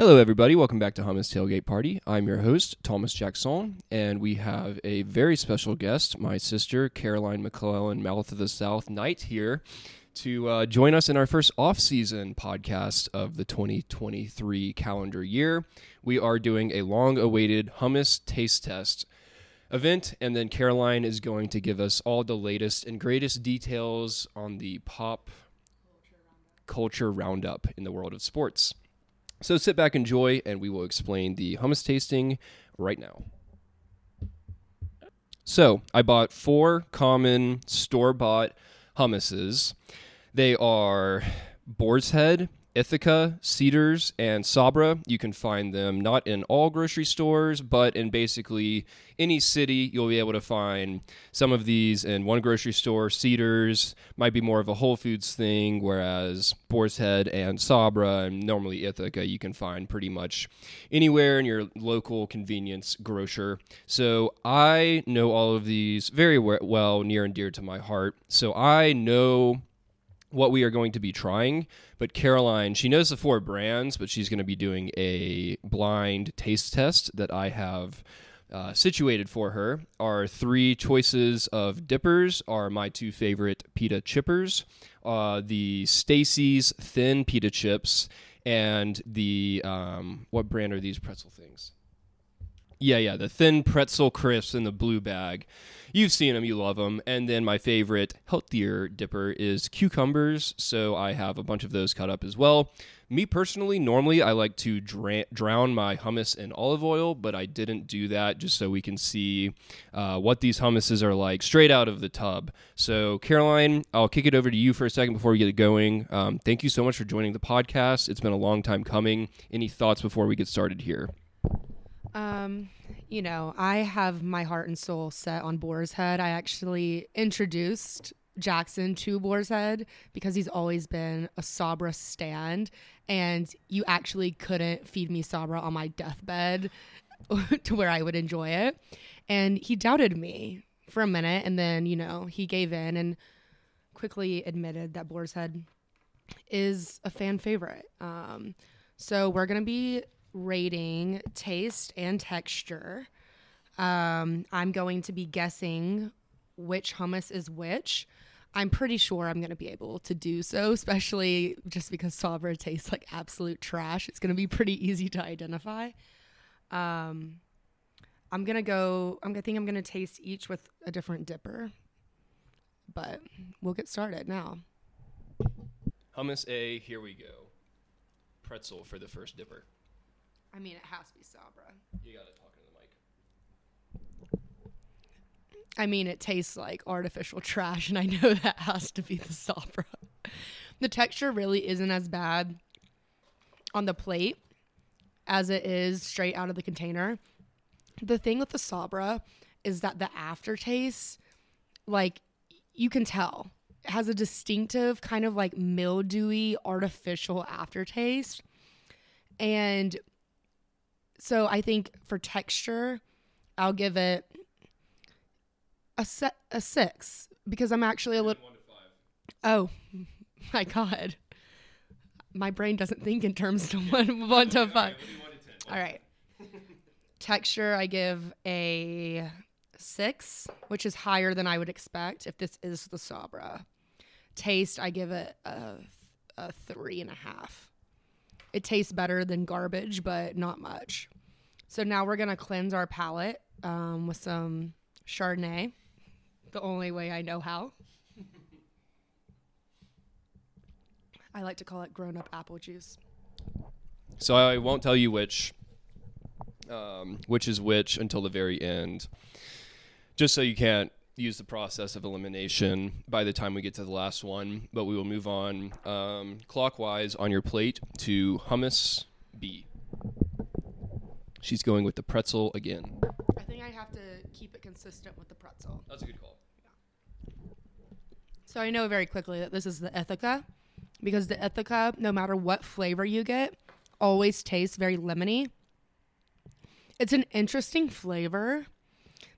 Hello, everybody. Welcome back to Hummus Tailgate Party. I'm your host, Thomas Jackson, and we have a very special guest, my sister, Caroline McClellan, Mouth of the South Knight, here to uh, join us in our first off-season podcast of the 2023 calendar year. We are doing a long-awaited hummus taste test event, and then Caroline is going to give us all the latest and greatest details on the pop culture roundup in the world of sports. So sit back, enjoy, and we will explain the hummus tasting right now. So I bought four common store bought hummuses. They are Boar's Head, Ithaca, Cedars, and Sabra. You can find them not in all grocery stores, but in basically any city, you'll be able to find some of these in one grocery store. Cedars might be more of a Whole Foods thing, whereas Boar's Head and Sabra and normally Ithaca you can find pretty much anywhere in your local convenience grocer. So I know all of these very well, near and dear to my heart. So I know what we are going to be trying. But Caroline, she knows the four brands, but she's going to be doing a blind taste test that I have uh, situated for her. Our three choices of dippers are my two favorite pita chippers, uh, the Stacy's thin pita chips, and the um, what brand are these pretzel things? Yeah, yeah, the thin pretzel crisps in the blue bag. You've seen them, you love them. And then my favorite, healthier dipper is cucumbers. So I have a bunch of those cut up as well. Me personally, normally I like to dra- drown my hummus in olive oil, but I didn't do that just so we can see uh, what these hummuses are like straight out of the tub. So, Caroline, I'll kick it over to you for a second before we get it going. Um, thank you so much for joining the podcast. It's been a long time coming. Any thoughts before we get started here? Um, you know, I have my heart and soul set on Boar's Head. I actually introduced Jackson to Boar's Head because he's always been a Sabra stand, and you actually couldn't feed me Sabra on my deathbed to where I would enjoy it. And he doubted me for a minute, and then, you know, he gave in and quickly admitted that Boar's Head is a fan favorite. Um, so we're going to be rating taste and texture. Um, I'm going to be guessing which hummus is which. I'm pretty sure I'm going to be able to do so, especially just because Sabra tastes like absolute trash. It's going to be pretty easy to identify. Um, I'm going to go, I'm, going to think I'm going to taste each with a different dipper, but we'll get started now. Hummus A, here we go. Pretzel for the first dipper. I mean, it has to be Sabra. You gotta talk into the mic. I mean, it tastes like artificial trash, and I know that has to be the Sabra. the texture really isn't as bad on the plate as it is straight out of the container. The thing with the Sabra is that the aftertaste, like, you can tell, it has a distinctive kind of like mildewy, artificial aftertaste. And so I think for texture, I'll give it a set a six because I'm actually a little. Oh, my God, my brain doesn't think in terms of one one to five. All right, texture I give a six, which is higher than I would expect if this is the Sabra. Taste I give it a, a three and a half. It tastes better than garbage, but not much. So now we're gonna cleanse our palate um, with some Chardonnay, the only way I know how. I like to call it grown up apple juice. So I won't tell you which, um, which is which until the very end, just so you can't use the process of elimination by the time we get to the last one. But we will move on um, clockwise on your plate to hummus B. She's going with the pretzel again. I think I have to keep it consistent with the pretzel. That's a good call. So I know very quickly that this is the Ithaca because the Ithaca, no matter what flavor you get, always tastes very lemony. It's an interesting flavor.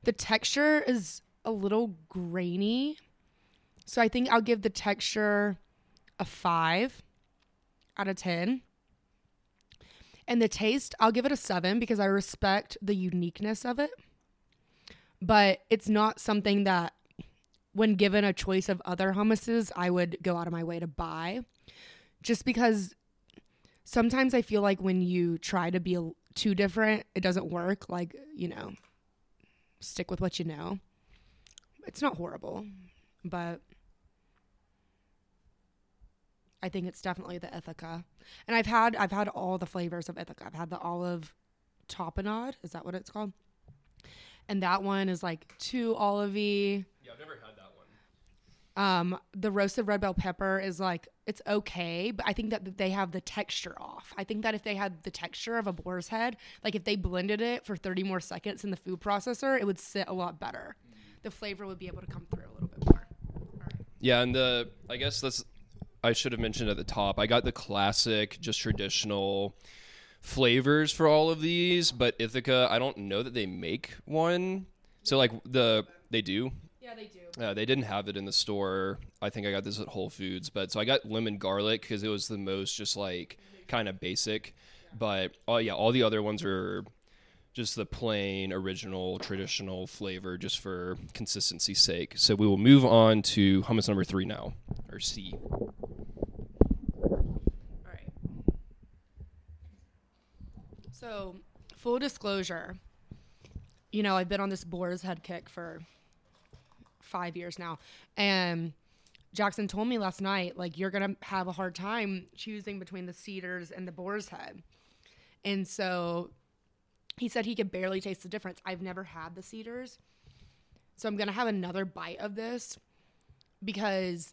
The texture is a little grainy. So I think I'll give the texture a 5 out of 10. And the taste, I'll give it a seven because I respect the uniqueness of it. But it's not something that, when given a choice of other hummuses, I would go out of my way to buy. Just because sometimes I feel like when you try to be too different, it doesn't work. Like, you know, stick with what you know. It's not horrible, but I think it's definitely the Ithaca. And I've had I've had all the flavors of Ithaca. I've had the olive tapenade, is that what it's called? And that one is like too olivey. Yeah, I've never had that one. Um, the roasted red bell pepper is like it's okay, but I think that they have the texture off. I think that if they had the texture of a boar's head, like if they blended it for 30 more seconds in the food processor, it would sit a lot better. The flavor would be able to come through a little bit more. Yeah, and the I guess that's I should have mentioned at the top. I got the classic, just traditional flavors for all of these, but Ithaca, I don't know that they make one. So like the they do. Yeah, they do. Uh, they didn't have it in the store. I think I got this at Whole Foods, but so I got lemon garlic because it was the most just like kind of basic. But oh yeah, all the other ones are just the plain original traditional flavor just for consistency's sake. So we will move on to hummus number three now, or C. All right. So, full disclosure, you know, I've been on this boar's head kick for five years now. And Jackson told me last night, like, you're going to have a hard time choosing between the cedars and the boar's head. And so he said he could barely taste the difference. I've never had the cedars. So I'm going to have another bite of this because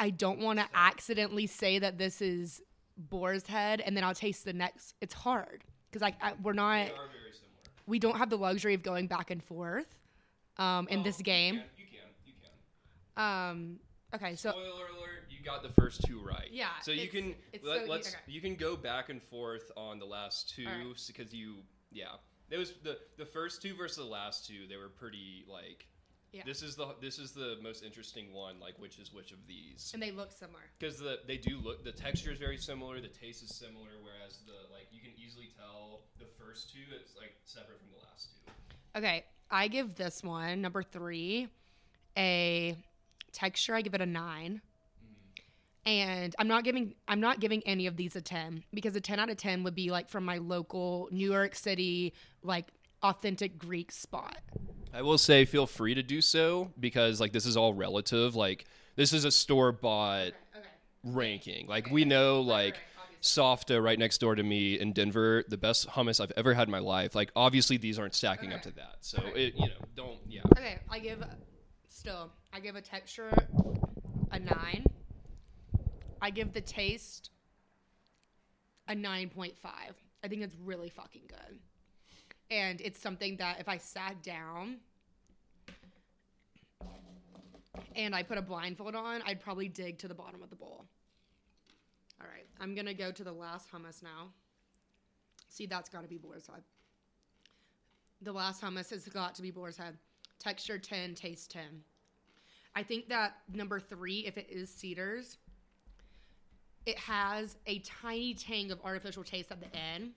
I don't want to accidentally say that this is boar's head and then I'll taste the next. It's hard because like I, we're not, we don't have the luxury of going back and forth um, in this game. Oh, You can, you can. Um, okay, so Spoiler alert: you got the first two right. Yeah, So you can let, so- us okay. you can go back and forth on the last two because you yeah. It was the the first two versus the last two. They were pretty like. Yeah. This is the this is the most interesting one. Like which is which of these? and they look similar. Because the they do look the texture is very similar. The taste is similar. Whereas the like you can easily tell the first two it's like separate from the last two. Okay, I give this one number three a texture. I give it a nine. And I'm not giving I'm not giving any of these a 10 because a 10 out of 10 would be like from my local New York City like authentic Greek spot. I will say feel free to do so because like this is all relative. Like this is a store bought Okay. ranking. Like we know like Safta right next door to me in Denver, the best hummus I've ever had in my life. Like obviously these aren't stacking up to that. So it you know, don't yeah. Okay, I give still I give a texture a 9. I give the taste a 9.5. I think it's really fucking good. And it's something that if I sat down and I put a blindfold on, I'd probably dig to the bottom of the bowl. All right, I'm to go to the last hummus now. See, that's got to be boar's head. The last hummus has got to be boar's head. Texture 10, taste 10. I think that number three, if it is cedars, it has a tiny tang of artificial taste at the end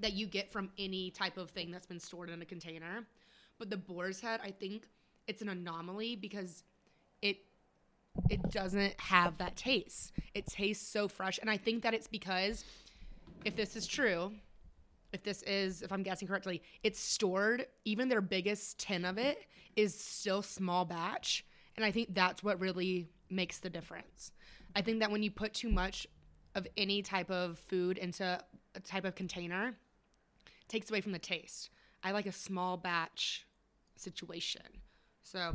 that you get from any type of thing that's been stored in a container. But the boar's head, I think it's an anomaly because it it doesn't have that taste. It tastes so fresh, and I think that it's because if this is true, if this is if I'm guessing correctly, it's stored. Even their biggest tin of it is still small batch, and I think that's what really makes the difference. I think that when you put too much of any type of food into a type of container, it takes away from the taste. I like a small batch situation. So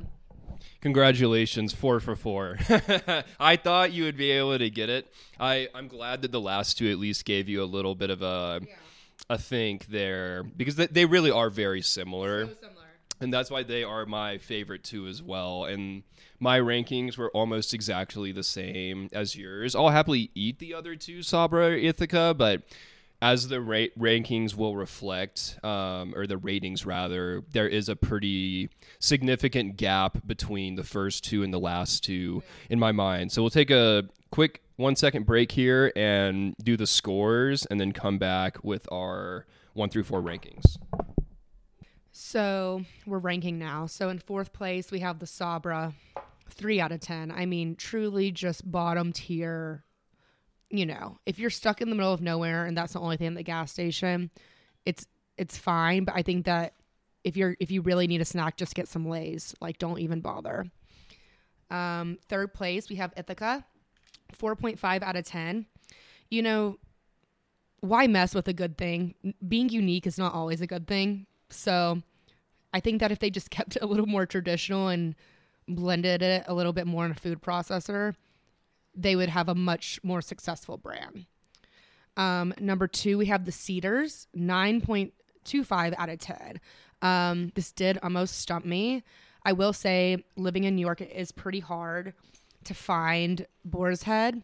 Congratulations, four for four. I thought you would be able to get it. I, I'm glad that the last two at least gave you a little bit of a a think there because they, they really are very similar. similar. And that's why they are my favorite too as well. And my rankings were almost exactly the same as yours. I'll happily eat the other two sabra or ithaca but as the ra- rankings will reflect um, or the ratings rather there is a pretty significant gap between the first two and the last two in my mind. So we'll take a quick one second break here and do the scores, and then come back with our one through four rankings. So we're ranking now. So in fourth place, we have the Sabra, three out of 10. I mean, truly just bottom tier. You know, if you're stuck in the middle of nowhere and that's the only thing at the gas station, it's it's fine. But I think that if you're if you really need a snack, just get some Lay's. Like, don't even bother. Um, third place, we have Ithaca, 4.5 out of 10. You know, why mess with a good thing? Being unique is not always a good thing. So I think that if they just kept it a little more traditional and blended it a little bit more in a food processor, they would have a much more successful brand. Um, number two, we have the Cedars, 9.25 out of 10. Um, this did almost stump me. I will say, living in New York, it is pretty hard to find Boar's Head.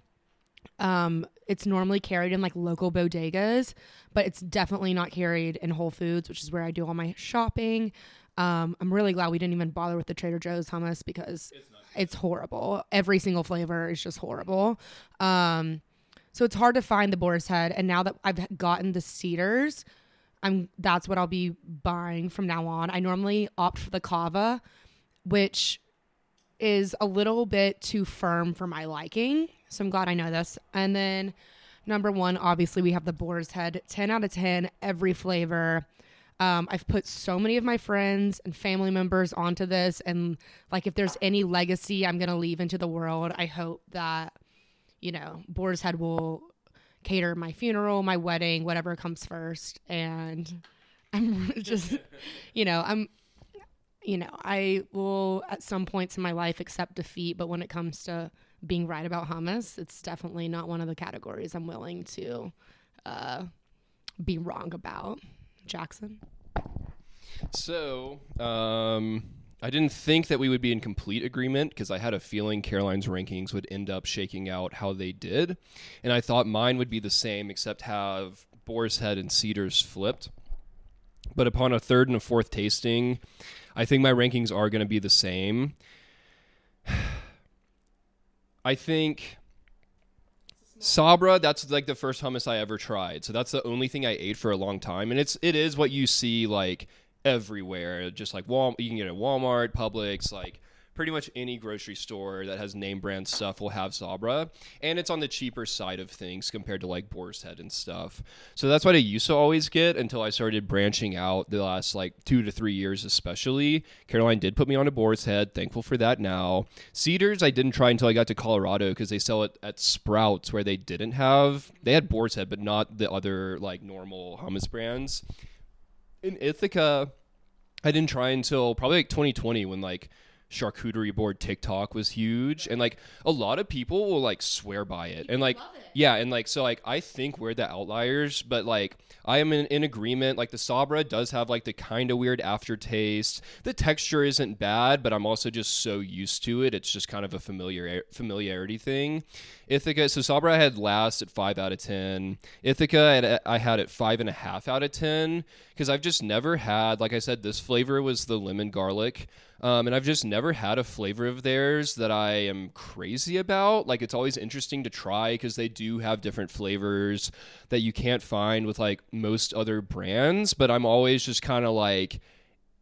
Um, it's normally carried in like local bodegas, but it's definitely not carried in Whole Foods, which is where I do all my shopping. Um, I'm really glad we didn't even bother with the Trader Joe's hummus because it's, it's horrible. Every single flavor is just horrible. Um, so it's hard to find the boar's head. And now that I've gotten the cedars, I'm that's what I'll be buying from now on. I normally opt for the cava, which is a little bit too firm for my liking. So I'm glad I know this. And then number one, obviously we have the boar's head, 10 out of 10, every flavor. Um, I've put so many of my friends and family members onto this. And like, if there's any legacy I'm going to leave into the world, I hope that, you know, Boar's Head will cater my funeral, my wedding, whatever comes first. And I'm just, you know, I'm, you know, I will at some points in my life accept defeat, but when it comes to being right about hummus, it's definitely not one of the categories I'm willing to uh, be wrong about. Jackson? So, um, I didn't think that we would be in complete agreement because I had a feeling Caroline's rankings would end up shaking out how they did. And I thought mine would be the same, except have Boar's Head and Cedars flipped. But upon a third and a fourth tasting, I think my rankings are going to be the same. I think Sabra, that's like the first hummus I ever tried. So that's the only thing I ate for a long time, and it's it is what you see like everywhere. Just like Wal, you can get it at Walmart, Publix, like pretty much any grocery store that has name brand stuff will have Sabra, and it's on the cheaper side of things compared to like Boar's Head and stuff. So that's what I used to always get until I started branching out the last like two to three years, especially. Caroline did put me on a Boar's Head. Thankful for that now. Cedars I didn't try until I got to Colorado because they sell it at Sprouts where they didn't have they had Boar's Head but not the other like normal hummus brands. In Ithaca, I didn't try until probably like 2020 when like charcuterie board TikTok was huge, and like a lot of people will like swear by it, and like yeah, and like so like I think we're the outliers, but like I am in, in agreement. Like the Sabra does have like the kind of weird aftertaste. The texture isn't bad, but I'm also just so used to it. It's just kind of a familiar familiarity thing. Ithaca, so Sabra I had last at five out of ten. Ithaca I had at five and a half out of ten because I've just never had, like I said, this flavor was the lemon garlic. Um, and I've just never had a flavor of theirs that I am crazy about. Like it's always interesting to try because they do have different flavors that you can't find with like most other brands. But I'm always just kind of like,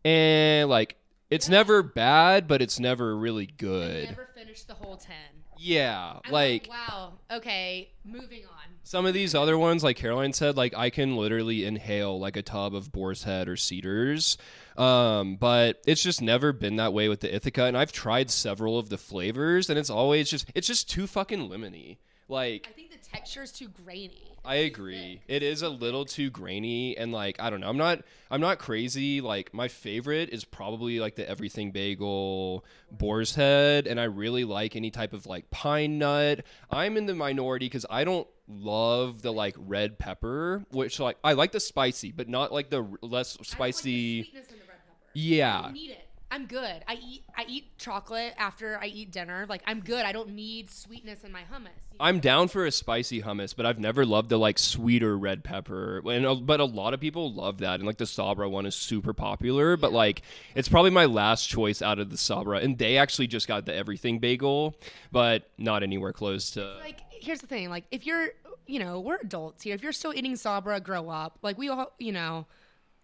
eh, like it's never bad, but it's never really good. Never finished the whole ten. Yeah, like wow. Okay, moving on. Some of these other ones, like Caroline said, like I can literally inhale like a tub of boar's head or cedars. Um, but it's just never been that way with the Ithaca, and I've tried several of the flavors, and it's always just it's just too fucking lemony. Like I think the texture is too grainy. I agree. It is a little too grainy and like I don't know. I'm not I'm not crazy. Like my favorite is probably like the everything bagel boar's head and I really like any type of like pine nut. I'm in the minority cuz I don't love the like red pepper, which like I like the spicy, but not like the less spicy. Yeah. need it. I'm good. I eat I eat chocolate after I eat dinner. Like I'm good. I don't need sweetness in my hummus. I'm down for a spicy hummus, but I've never loved the like sweeter red pepper. And uh, but a lot of people love that, and like the Sabra one is super popular. Yeah. But like it's probably my last choice out of the Sabra, and they actually just got the everything bagel, but not anywhere close to. Like here's the thing. Like, if you're, you know, we're adults here. If you're still eating Sabra, grow up. Like, we all, you know,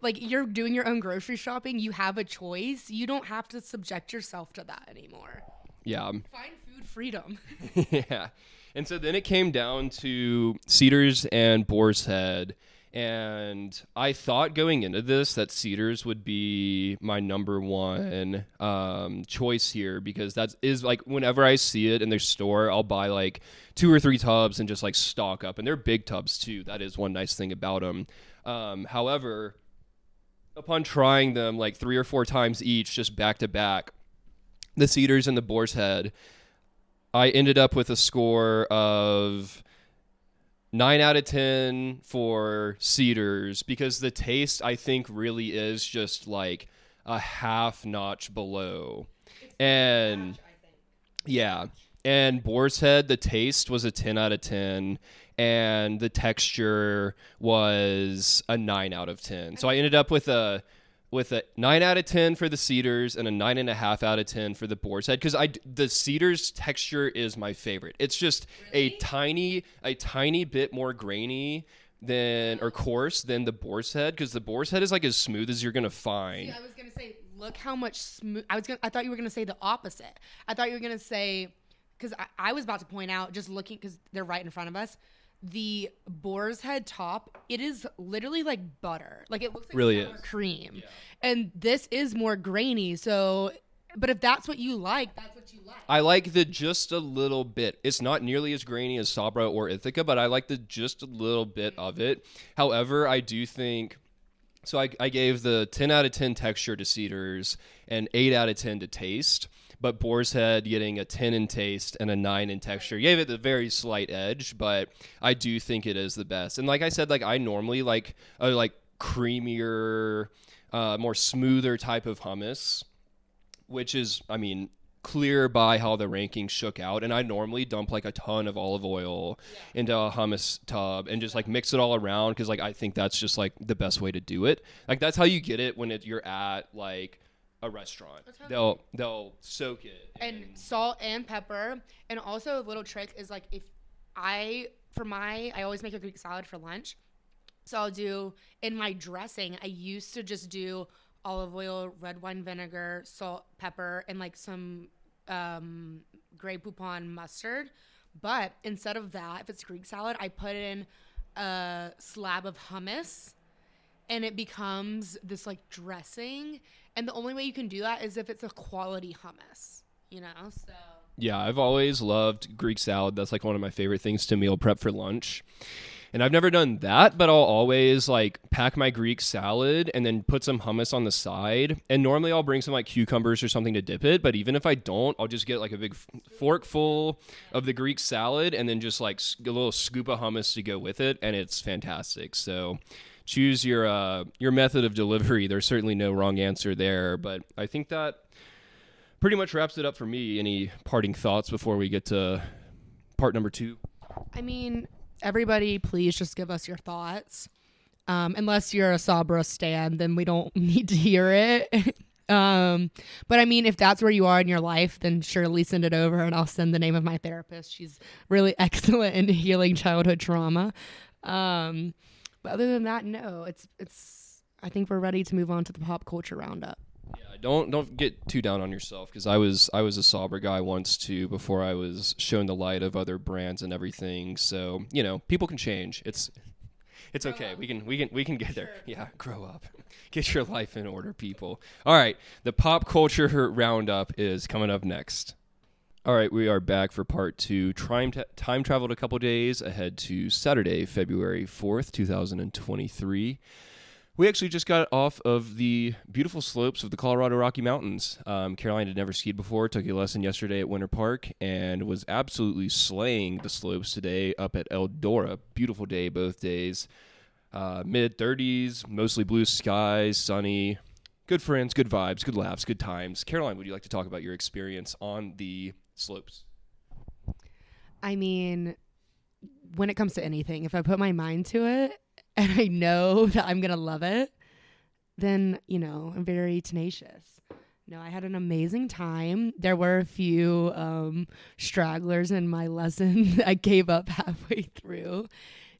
like you're doing your own grocery shopping. You have a choice. You don't have to subject yourself to that anymore. Yeah. Find food freedom. yeah. And so then it came down to Cedars and Boar's Head. And I thought going into this that Cedars would be my number one um, choice here because that is like whenever I see it in their store, I'll buy like two or three tubs and just like stock up. And they're big tubs too. That is one nice thing about them. Um, however, upon trying them like three or four times each, just back to back, the Cedars and the Boar's Head, I ended up with a score of nine out of ten for Cedars because the taste I think really is just like a half notch below. And yeah. And Boar's Head, the taste was a 10 out of 10, and the texture was a 9 out of 10. So I ended up with a with a 9 out of 10 for the cedars and a 9.5 out of 10 for the boar's head because i the cedars texture is my favorite it's just a tiny a tiny bit more grainy than or coarse than the boar's head because the boar's head is like as smooth as you're gonna find I was gonna say, look how much smooth. I was gonna. I thought you were gonna say the opposite. I thought you were gonna say, because I, I was about to point out, just looking, because they're right in front of us. The boar's head top, it is literally like butter. Like it looks like Really cream, and this is more grainy. So, but if that's what you like, that's what you like. I like the just a little bit. It's not nearly as grainy as Sabra or Ithaca, but I like the just a little bit of it. However, I do think so. I, I gave the 10 out of 10 texture to Cedars and 8 out of 10 to taste, but Boar's Head getting a 10 in taste and a 9 in texture gave it a very slight edge, but I do think it is the best. And like I said, like I normally like a like creamier, uh, more smoother type of hummus which is, I mean, clear by how the rankings shook out. And I normally dump like a ton of olive oil into a hummus tub and just like mix it all around because like I think that's just like the best way to do it. Like that's how you get it when it, you're at like a restaurant. They'll they'll soak it and salt and pepper. And also a little trick is like if I for my I always make a Greek salad for lunch. So I'll do in my dressing, I used to just do olive oil, red wine vinegar, salt, pepper, and like some um Grey Poupon mustard. But instead of that, if it's Greek salad, I put in a slab of hummus and it becomes this like dressing. And the only way you can do that is if it's a quality hummus, you know? So Yeah, I've always loved Greek salad. That's like one of my favorite things to meal prep for lunch. And I've never done that, but I'll always like pack my Greek salad and then put some hummus on the side. And normally I'll bring some like cucumbers or something to dip it. But even if I don't, I'll just get like a big f- fork full of the Greek salad and then just like a little scoop of hummus to go with it. And it's fantastic. So choose your uh, your method of delivery. There's certainly no wrong answer there. But I think that pretty much wraps it up for me. Any parting thoughts before we get to part number two? I mean, everybody, please just give us your thoughts. Um, unless you're a Sabra stan, then we don't need to hear it. um, but I mean, if that's where you are in your life, then surely send it over, and I'll send the name of my therapist. She's really excellent in healing childhood trauma. Um, but other than that, no, it's it's. I think we're ready to move on to the pop culture roundup. Yeah, don't don't get too down on yourself because I was I was a Sabra guy once too before I was shown the light of other brands and everything. So you know, people can change. It's it's okay. We can we can we can get there. Yeah, grow up. Get your life in order, people. All right, the pop culture roundup is coming up next. All right, we are back for part two. Time, time traveled a couple days ahead to Saturday, February 4th, 2023. We actually just got off of the beautiful slopes of the Colorado Rocky Mountains. Um, Caroline had never skied before, took a lesson yesterday at Winter Park, and was absolutely slaying the slopes today up at Eldora. Beautiful day both days. Uh, Mid 30s, mostly blue skies, sunny. Good friends, good vibes, good laughs, good times. Caroline, would you like to talk about your experience on the slopes? I mean, when it comes to anything, if I put my mind to it and I know that I'm going to love it, then, you know, I'm very tenacious. No, I had an amazing time. There were a few um, stragglers in my lesson. I gave up halfway through.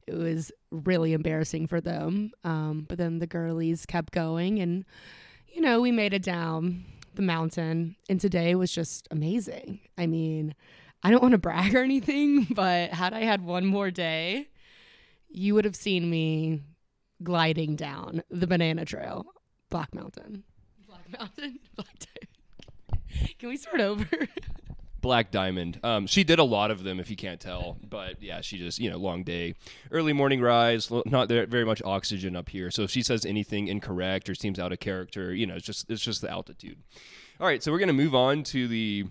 It was really embarrassing for them. Um, but then the girlies kept going, and you know, we made it down the mountain. And today was just amazing. I mean, I don't want to brag or anything, but had I had one more day, you would have seen me gliding down the banana trail, Black Mountain. Black Mountain? Black Diamond. Can we start over? Black Diamond. Um, she did a lot of them, if you can't tell. But yeah, she just you know long day, early morning rise. Not very much oxygen up here. So if she says anything incorrect or seems out of character, you know, it's just it's just the altitude. All right, so we're gonna move on to the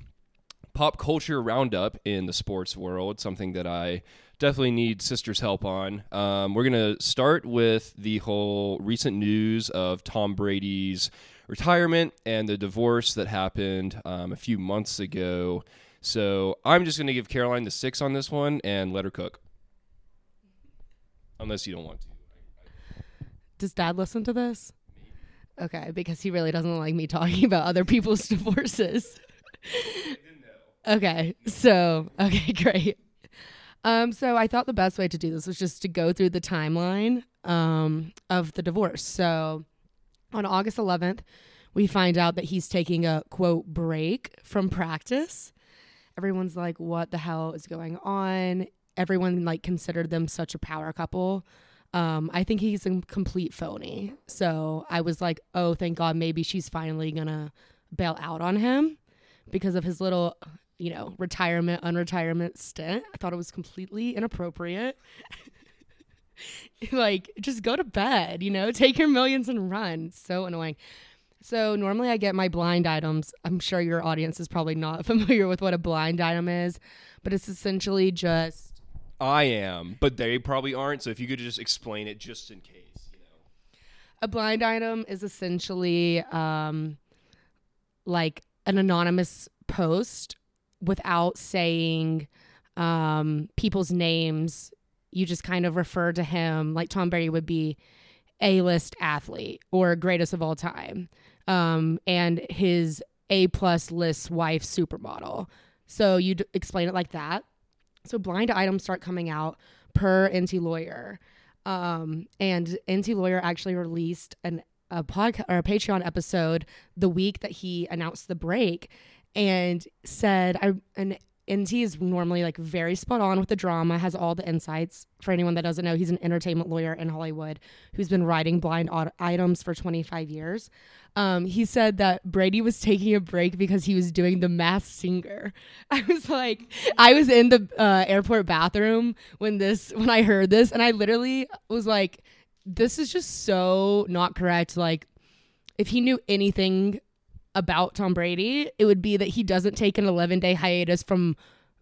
pop culture roundup in the sports world. Something that I definitely need sisters' help on. Um, we're gonna start with the whole recent news of Tom Brady's retirement and the divorce that happened um, a few months ago. So I'm just going to give Caroline the six on this one and let her cook. Unless you don't want to. Does dad listen to this? Okay, because he really doesn't like me talking about other people's divorces. okay, so, okay, great. Um, so I thought the best way to do this was just to go through the timeline um, of the divorce. So on August 11th, we find out that he's taking a quote break from practice. Everyone's like, what the hell is going on? Everyone like considered them such a power couple. Um, I think he's a complete phony. So I was like, oh, thank God, maybe she's finally gonna bail out on him because of his little, you know, retirement, unretirement stint. I thought it was completely inappropriate. like, just go to bed, you know, take your millions and run. So annoying. So normally I get my blind items. I'm sure your audience is probably not familiar with what a blind item is, but it's essentially just I am, but they probably aren't. So if you could just explain it just in case, you know. A blind item is essentially um like an anonymous post without saying um people's names. You just kind of refer to him like Tom Brady would be a list athlete or greatest of all time um, and his A plus list wife supermodel. So you'd explain it like that. So blind items start coming out per Enty Lawyer. Um, and Enty Lawyer actually released an a podcast or a Patreon episode the week that he announced the break and said I and Enty is normally like very spot on with the drama, has all the insights. For anyone that doesn't know, he's an entertainment lawyer in Hollywood who's been writing blind items for 25 years. Um, he said that Brady was taking a break because he was doing the Masked Singer. I was like, I was in the uh, airport bathroom when this when I heard this, and I literally was like, this is just so not correct. Like, if he knew anything about Tom Brady, it would be that he doesn't take an 11 day hiatus from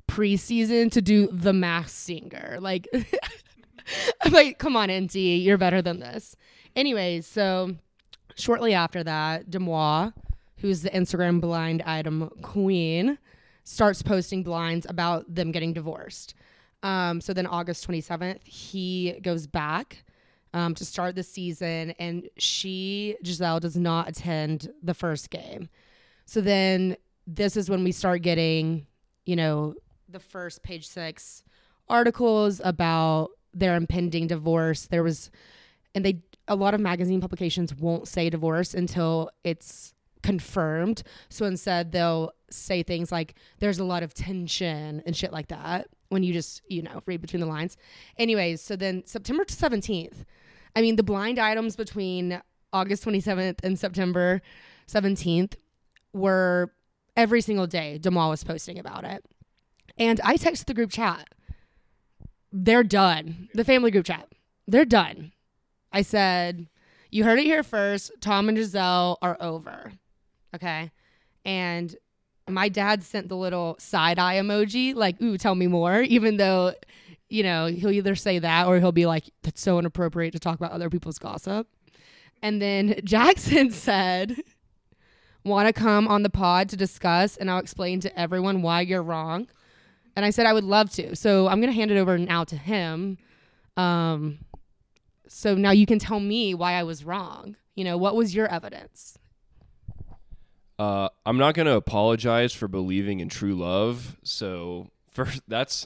preseason to do the Masked Singer. Like, I'm like, come on, Enty, you're better than this. Anyways, so shortly after that, DeuxMoi, who's the Instagram blind item queen, starts posting blinds about them getting divorced. Um, so then August 27th, he goes back um, to start the season, and she, Gisele, does not attend the first game. So then this is when we start getting, you know, the first page six articles about their impending divorce. There was, and they, a lot of magazine publications won't say divorce until it's confirmed. So instead, they'll say things like, there's a lot of tension and shit like that when you just, you know, read between the lines. Anyways, so then September 17th, I mean, the blind items between August 27th and September 17th were every single day. DeuxMoi was posting about it. And I texted the group chat. They're done. The family group chat. They're done. I said, You heard it here first. Tom and Gisele are over. Okay. And my dad sent the little side eye emoji, like, ooh, tell me more, even though you know, he'll either say that or he'll be like, that's so inappropriate to talk about other people's gossip. And then Jackson said, want to come on the pod to discuss and I'll explain to everyone why you're wrong. And I said I would love to. So I'm going to hand it over now to him. Um, so now you can tell me why I was wrong. You know, what was your evidence? Uh, I'm not going to apologize for believing in true love. So first, that's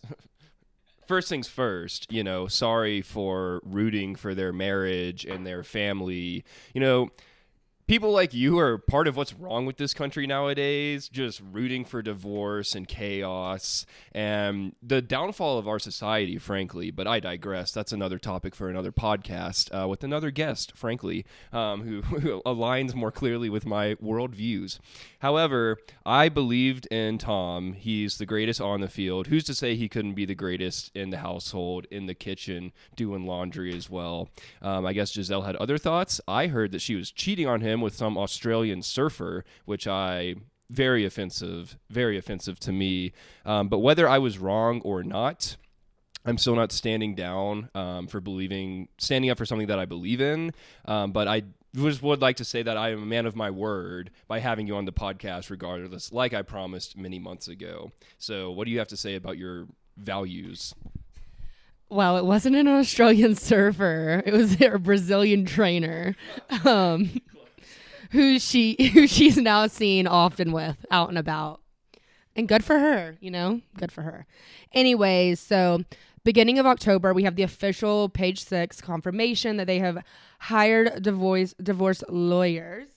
first things first. You know, sorry for rooting for their marriage and their family. You know, people like you are part of what's wrong with this country nowadays, just rooting for divorce and chaos and the downfall of our society, frankly. But I digress. That's another topic for another podcast uh, with another guest, frankly, um, who, who aligns more clearly with my worldviews. However, I believed in Tom. He's the greatest on the field. Who's to say he couldn't be the greatest in the household, in the kitchen, doing laundry as well? Um, I guess Gisele had other thoughts. I heard that she was cheating on him with some Australian surfer, which I very offensive, very offensive to me. Um, but whether I was wrong or not, I'm still not standing down um, for believing, standing up for something that I believe in. Um, but I just would like to say that I am a man of my word by having you on the podcast, regardless, like I promised many months ago. So, what do you have to say about your values? Well, it wasn't an Australian surfer; it was a Brazilian trainer. Um, who she who she's now seen often with out and about. And good for her, you know? Good for her. Anyways, so beginning of October, we have the official page six confirmation that they have hired divorce divorce lawyers.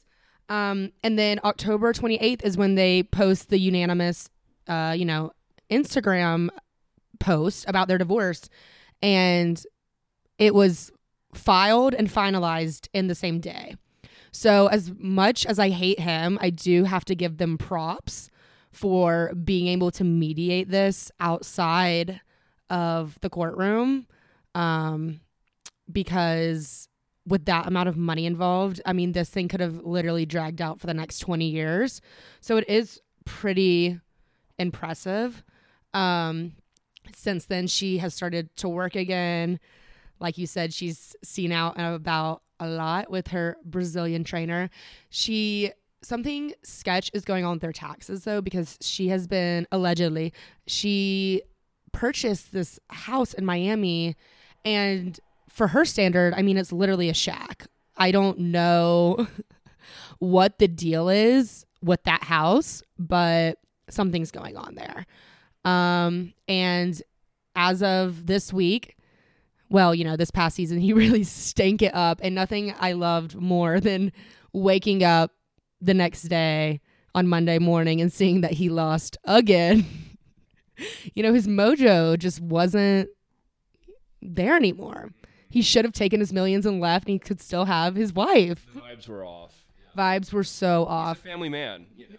Um, and then October 28th is when they post the unanimous, uh, you know, Instagram post about their divorce. And it was filed and finalized in the same day. So, as much as I hate him, I do have to give them props for being able to mediate this outside of the courtroom. Um, because with that amount of money involved, I mean, this thing could have literally dragged out for the next 20 years. So, it is pretty impressive. Um, since then, she has started to work again. Like you said, she's seen out about a lot with her Brazilian trainer. She something sketch is going on with their taxes though because she has been allegedly she purchased this house in Miami and for her standard, I mean it's literally a shack. I don't know what the deal is with that house, but something's going on there. Um and as of this week, well, you know, this past season, he really stank it up. And nothing I loved more than waking up the next day on Monday morning and seeing that he lost again. you know, his mojo just wasn't there anymore. He should have taken his millions and left, and he could still have his wife. The vibes were off. Yeah. Vibes were so off. a family man. You know,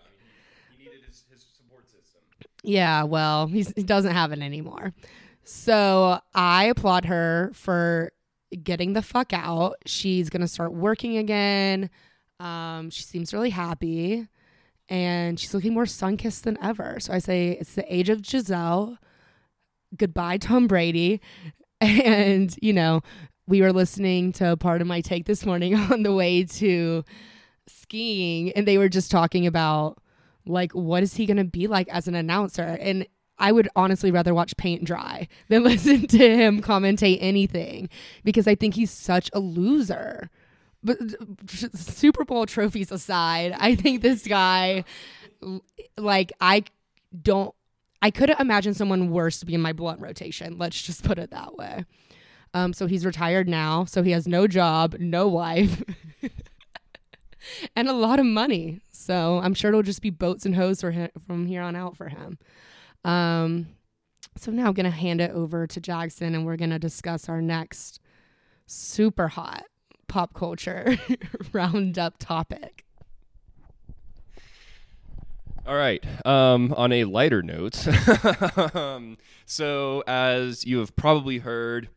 he needed his, his support system. Yeah, well, he's, he doesn't have it anymore. So I applaud her for getting the fuck out. She's going to start working again. Um, she seems really happy and she's looking more sun kissed than ever. So I say it's the age of Gisele. Goodbye, Tom Brady. And, you know, we were listening to Pardon My Take this morning on the way to skiing, and they were just talking about like what is he going to be like as an announcer and I would honestly rather watch paint dry than listen to him commentate anything because I think he's such a loser. But Super Bowl trophies aside, I think this guy, like, I don't, I couldn't imagine someone worse to be in my blunt rotation. Let's just put it that way. Um, so he's retired now, so he has no job, no wife, and a lot of money. So I'm sure it'll just be boats and hoes for him, from here on out for him. Um, so now I'm going to hand it over to Jackson and we're going to discuss our next super hot pop culture roundup topic. All right. Um, on a lighter note, um, so as you have probably heard,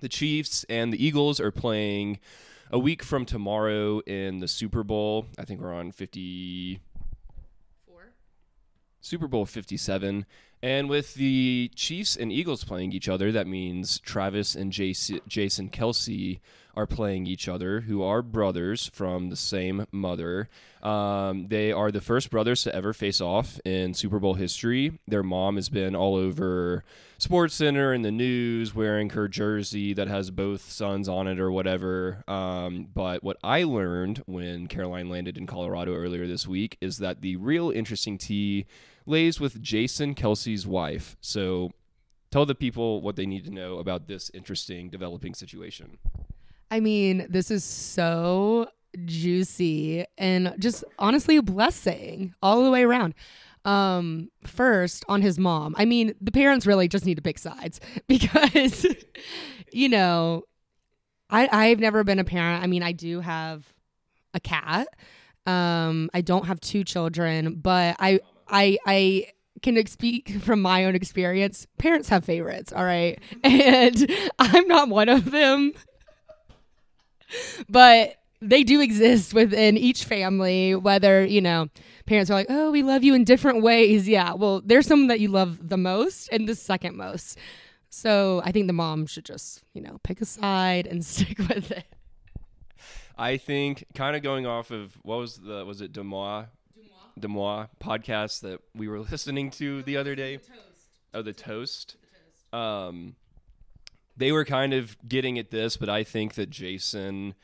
the Chiefs and the Eagles are playing a week from tomorrow in the Super Bowl. I think we're on 50 Super Bowl 57. And with the Chiefs and Eagles playing each other, that means Travis and Jason, Kelce are playing each other, who are brothers from the same mother. Um, they are the first brothers to ever face off in Super Bowl history. Their mom has been all over Sports Center and the news wearing her jersey that has both sons on it or whatever. Um, but what I learned when Caroline landed in Colorado earlier this week is that the real interesting tea lays with Jason Kelce's wife. So tell the people what they need to know about this interesting developing situation. I mean, this is so juicy and just honestly a blessing all the way around. Um, first on his mom. I mean, the parents really just need to pick sides because, you know, I I've never been a parent. I mean, I do have a cat. Um, I don't have two children, but I I I can speak from my own experience. Parents have favorites, all right, and I'm not one of them. But they do exist within each family, whether, you know, parents are like, oh, we love you in different ways. Yeah, well, there's someone that you love the most and the second most. So I think the mom should just, you know, pick a side and stick with it. I think kind of going off of what was the was it DeuxMoi DeuxMoi podcast that we were listening to the other day. Oh, the toast. Um, they were kind of getting at this, but I think that Jason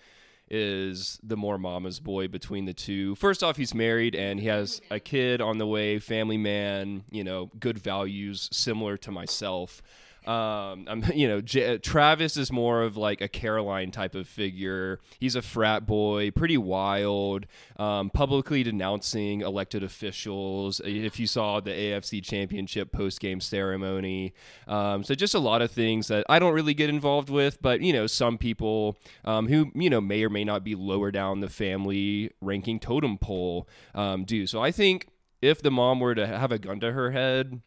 is the more mama's boy between the two. First off, he's married and he has a kid on the way, family man, you know, good values, similar to myself. Um, I'm, you know, J- Travis is more of like a Caroline type of figure. He's a frat boy, pretty wild, um, publicly denouncing elected officials. If you saw the AFC Championship post game ceremony, um, so just a lot of things that I don't really get involved with, but you know, some people um, who you know may or may not be lower down the family ranking totem pole um, do. So I think if the mom were to have a gun to her head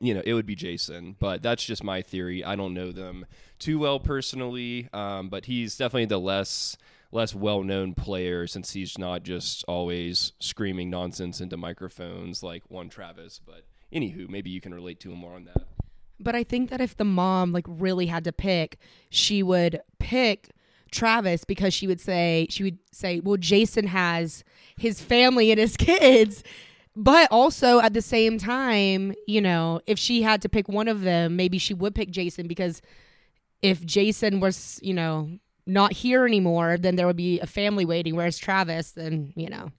you know, it would be Jason, but that's just my theory. I don't know them too well personally, um, but he's definitely the less less well known player since he's not just always screaming nonsense into microphones like one Travis. But anywho, maybe you can relate to him more on that. But I think that if the mom like really had to pick, she would pick Travis because she would say she would say, "Well, Jason has his family and his kids." But also at the same time, you know, if she had to pick one of them, maybe she would pick Jason because if Jason was, you know, not here anymore, then there would be a family waiting. Whereas Travis, then, you know,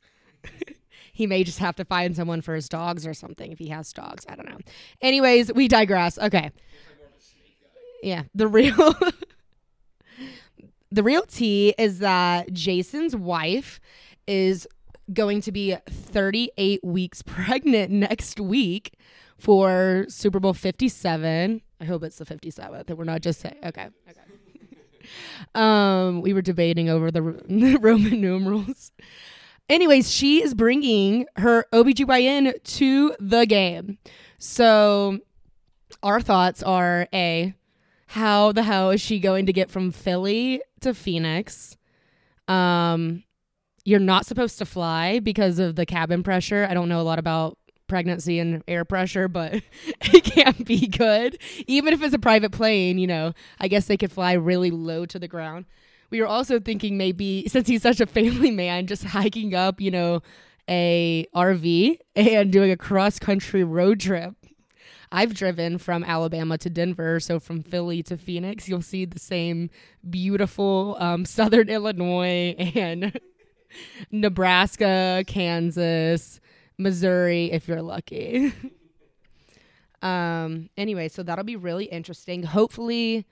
he may just have to find someone for his dogs or something if he has dogs. I don't know. Anyways, we digress. Okay. Yeah. The real. the real tea is that Jason's wife is going to be 38 weeks pregnant next week for Super Bowl 57. I hope it's the 57th that we're not just saying. Okay. Okay. um, we were debating over the, the Roman numerals. Anyways, she is bringing her OBGYN to the game. So, our thoughts are A, how the hell is she going to get from Philly to Phoenix? Um, you're not supposed to fly because of the cabin pressure. I don't know a lot about pregnancy and air pressure, but it can't be good. Even if it's a private plane, you know, I guess they could fly really low to the ground. We were also thinking maybe since he's such a family man, just hiking up, you know, a RV and doing a cross country road trip. I've driven from Alabama to Denver, so from Philly to Phoenix, you'll see the same beautiful um, Southern Illinois and Nebraska, Kansas, Missouri, if you're lucky. um, anyway, so that'll be really interesting. Hopefully,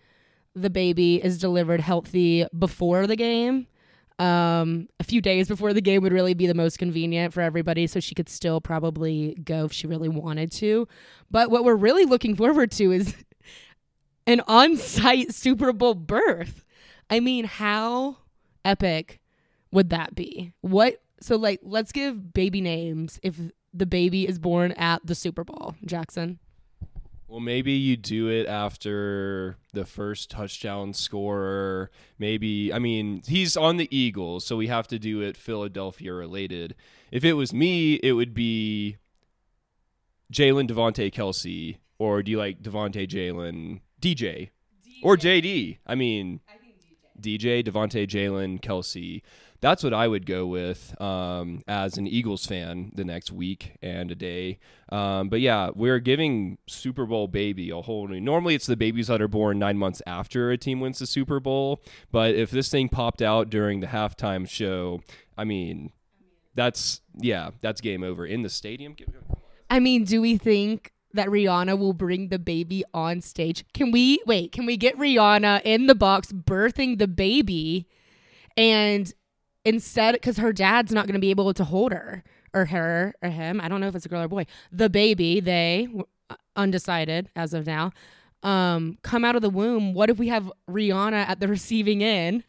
the baby is delivered healthy before the game. Um, a few days before the game would really be the most convenient for everybody, so she could still probably go if she really wanted to. But what we're really looking forward to is an on site Super Bowl birth. I mean, how epic would that be? What so like let's give baby names if the baby is born at the Super Bowl, Jackson. Well, maybe you do it after the first touchdown scorer. Maybe, I mean, he's on the Eagles, so we have to do it Philadelphia related. If it was me, it would be Jalen Devonte Kelce, or do you like Devonte Jalen DJ, DJ, or JD? I mean, I DJ, Devonte, Jalen, Kelce. That's what I would go with um, as an Eagles fan the next week and a day. Um, but yeah, we're giving Super Bowl baby a whole new. Normally, it's the babies that are born nine months after a team wins the Super Bowl. But if this thing popped out during the halftime show, I mean, that's yeah, that's game over in the stadium. I mean, do we think that Rihanna will bring the baby on stage? Can we wait? Can we get Rihanna in the box birthing the baby, and instead, because her dad's not going to be able to hold her or her or him. I don't know if it's a girl or boy. The baby, they uh, undecided as of now. Um, come out of the womb. What if we have Rihanna at the receiving end?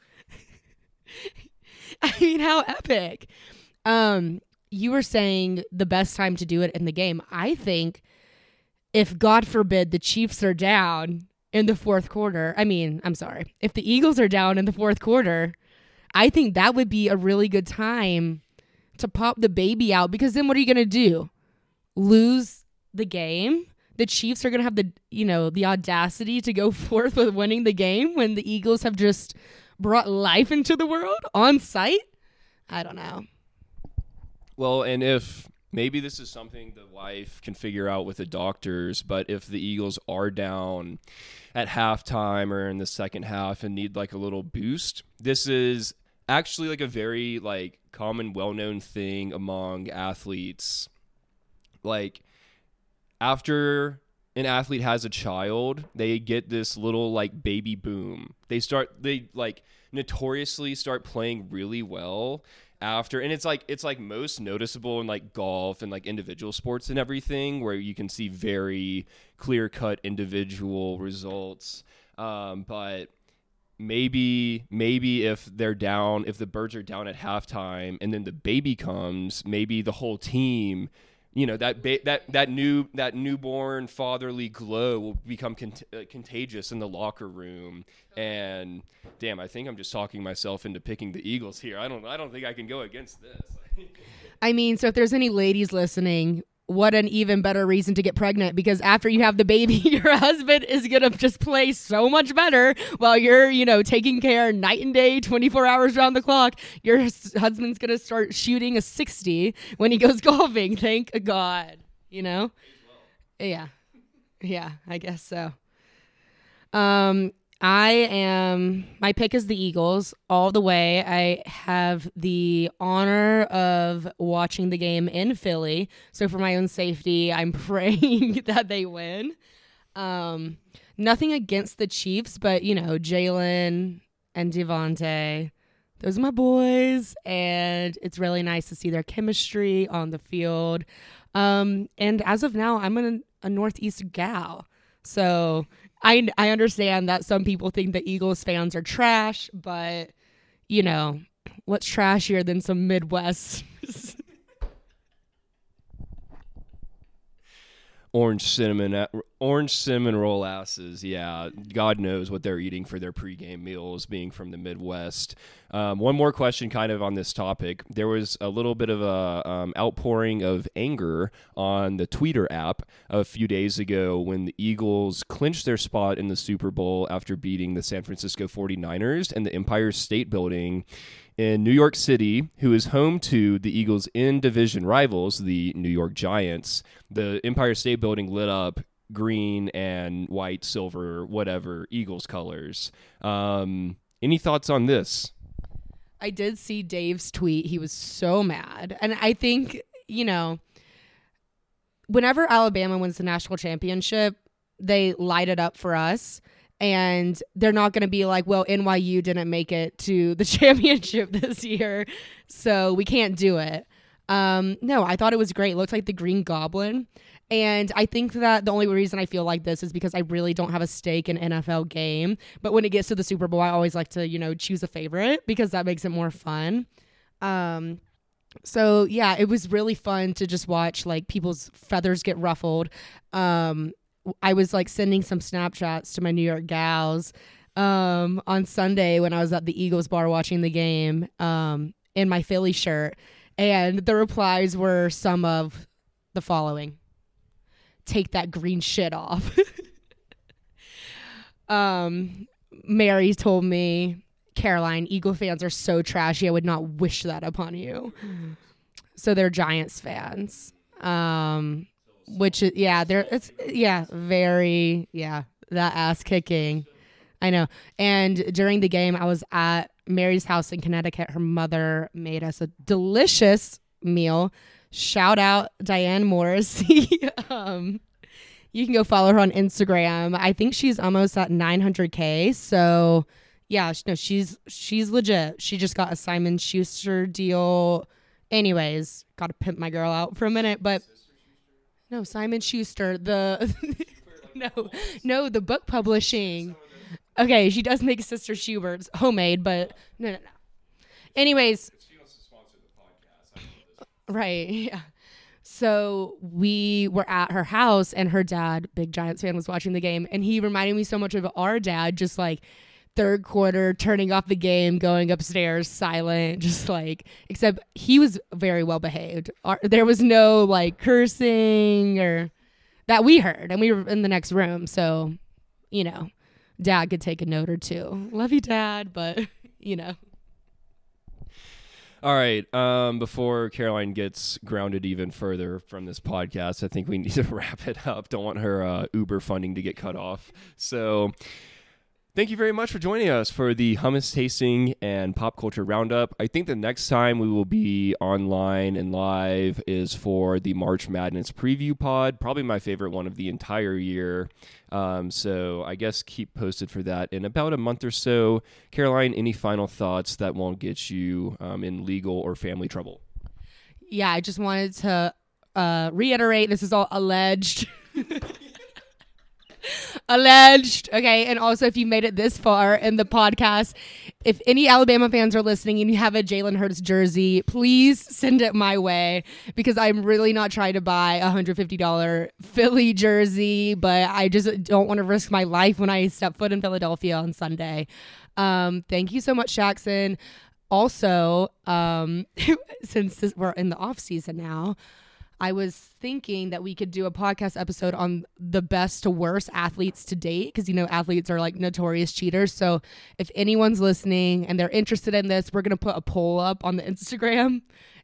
I mean, how epic. Um, you were saying the best time to do it in the game. I think if God forbid the Chiefs are down in the fourth quarter, I mean, I'm sorry, if the Eagles are down in the fourth quarter, I think that would be a really good time to pop the baby out because then what are you going to do? Lose the game? The Chiefs are going to have the, you know, the audacity to go forth with winning the game when the Eagles have just brought life into the world on site? I don't know. Well, and if maybe this is something the wife can figure out with the doctors, but if the Eagles are down at halftime or in the second half and need like a little boost, this is actually like a very like common well-known thing among athletes. Like after an athlete has a child, they get this little like baby boom. They start they like notoriously start playing really well after and it's like it's like most noticeable in like golf and like individual sports and everything where you can see very clear cut individual results um, but maybe maybe if they're down if the birds are down at halftime and then the baby comes maybe the whole team you know that ba- that that new that newborn fatherly glow will become cont- uh, contagious in the locker room. And damn i think i'm just talking myself into picking the eagles here. I don't i don't think i can go against this. I mean so if there's any ladies listening what an even better reason to get pregnant because after you have the baby, your husband is going to just play so much better while you're, you know, taking care night and day, 24 hours around the clock. Your husband's going to start shooting a 60 when he goes golfing. Thank God, you know? Yeah. Yeah, I guess so. Um, I am, my pick is the Eagles all the way. I have the honor of watching the game in Philly. So, for my own safety, I'm praying that they win. Um, nothing against the Chiefs, but, you know, Jalen and Devonte, those are my boys. And it's really nice to see their chemistry on the field. Um, and as of now, I'm a, a Northeast gal. So, I I understand that some people think the Eagles fans are trash, but you know, what's trashier than some Midwest orange cinnamon orange cinnamon roll asses yeah god knows what they're eating for their pregame meals being from the midwest. Um, one more question kind of on this topic. There was a little bit of a um, outpouring of anger on the twitter app a few days ago when the eagles clinched their spot in the super bowl after beating the san francisco 49ers and the empire state building in New York City, who is home to the Eagles' in division rivals, the New York Giants. The Empire State Building lit up green and white, silver, whatever, Eagles colors. Um, any thoughts on this? I did see Dave's tweet. He was so mad. And I think, you know, whenever Alabama wins the national championship, they light it up for us and they're not going to be like, well, NYU didn't make it to the championship this year, so we can't do it. Um, no, I thought it was great. It looked like the Green Goblin. And I think that the only reason I feel like this is because I really don't have a stake in NFL game. But when it gets to the Super Bowl, I always like to, you know, choose a favorite because that makes it more fun. Um, so yeah, it was really fun to just watch like people's feathers get ruffled. Um, I was like sending some snapshots to my New York gals um, on Sunday when I was at the Eagles bar watching the game um, in my Philly shirt. And the replies were some of the following Take that green shit off. um, Mary told me, Caroline, Eagle fans are so trashy. I would not wish that upon you. So they're Giants fans. Um, which is yeah, they're it's yeah, very yeah, that ass kicking. I know. And during the game, I was at Mary's house in Connecticut. Her mother made us a delicious meal. Shout out Diane Morrissey. um, you can go follow her on Instagram. I think she's almost at 900k. So yeah, no, she's she's legit. She just got a Simon Schuster deal. Anyways, got to pimp my girl out for a minute, but no, Simon Schuster, the no, no, the book publishing. Okay, she does make Sister Schubert's homemade, but no, no, no. Anyways, right, yeah. So we were at her house, and her dad, big Giants fan, was watching the game, and he reminded me so much of our dad, just like third quarter, turning off the game, going upstairs, silent, just like, except he was very well behaved. There was no like cursing or that we heard, and we were in the next room. So, you know, dad could take a note or two. Love you, dad, but, you know. All right. Um, before Caroline gets grounded even further from this podcast, I think we need to wrap it up. Don't want her uh, Uber funding to get cut off. So, Thank you very much for joining us for the hummus tasting and pop culture roundup. I think the next time we will be online and live is for the March Madness preview pod, probably my favorite one of the entire year. Um, so I guess keep posted for that in about a month or so. Caroline, any final thoughts that won't get you um, in legal or family trouble? Yeah, I just wanted to uh, reiterate this is all alleged. alleged. Okay. And also, if you made it this far in the podcast, if any Alabama fans are listening and you have a Jalen Hurts jersey, please send it my way because I'm really not trying to buy a $150 Philly jersey, but I just don't want to risk my life when I step foot in Philadelphia on Sunday. Um, thank you so much, Jackson. Also, um, since this, we're in the off season now, I was thinking that we could do a podcast episode on the best to worst athletes to date because you know athletes are like notorious cheaters. So if anyone's listening and they're interested in this, we're gonna put a poll up on the Instagram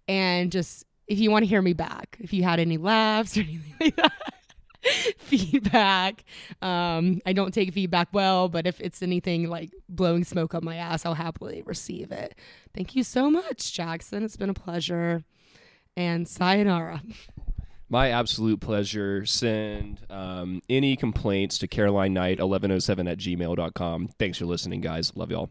and just if you want to hear me back, if you had any laughs or anything like that. feedback. Um, I don't take feedback well, but if it's anything like blowing smoke up my ass, I'll happily receive it. Thank you so much, Jackson. It's been a pleasure and sayonara. My absolute pleasure. Send um, any complaints to Caroline Knight 1107 at gmail.com. Thanks for listening, guys. Love y'all.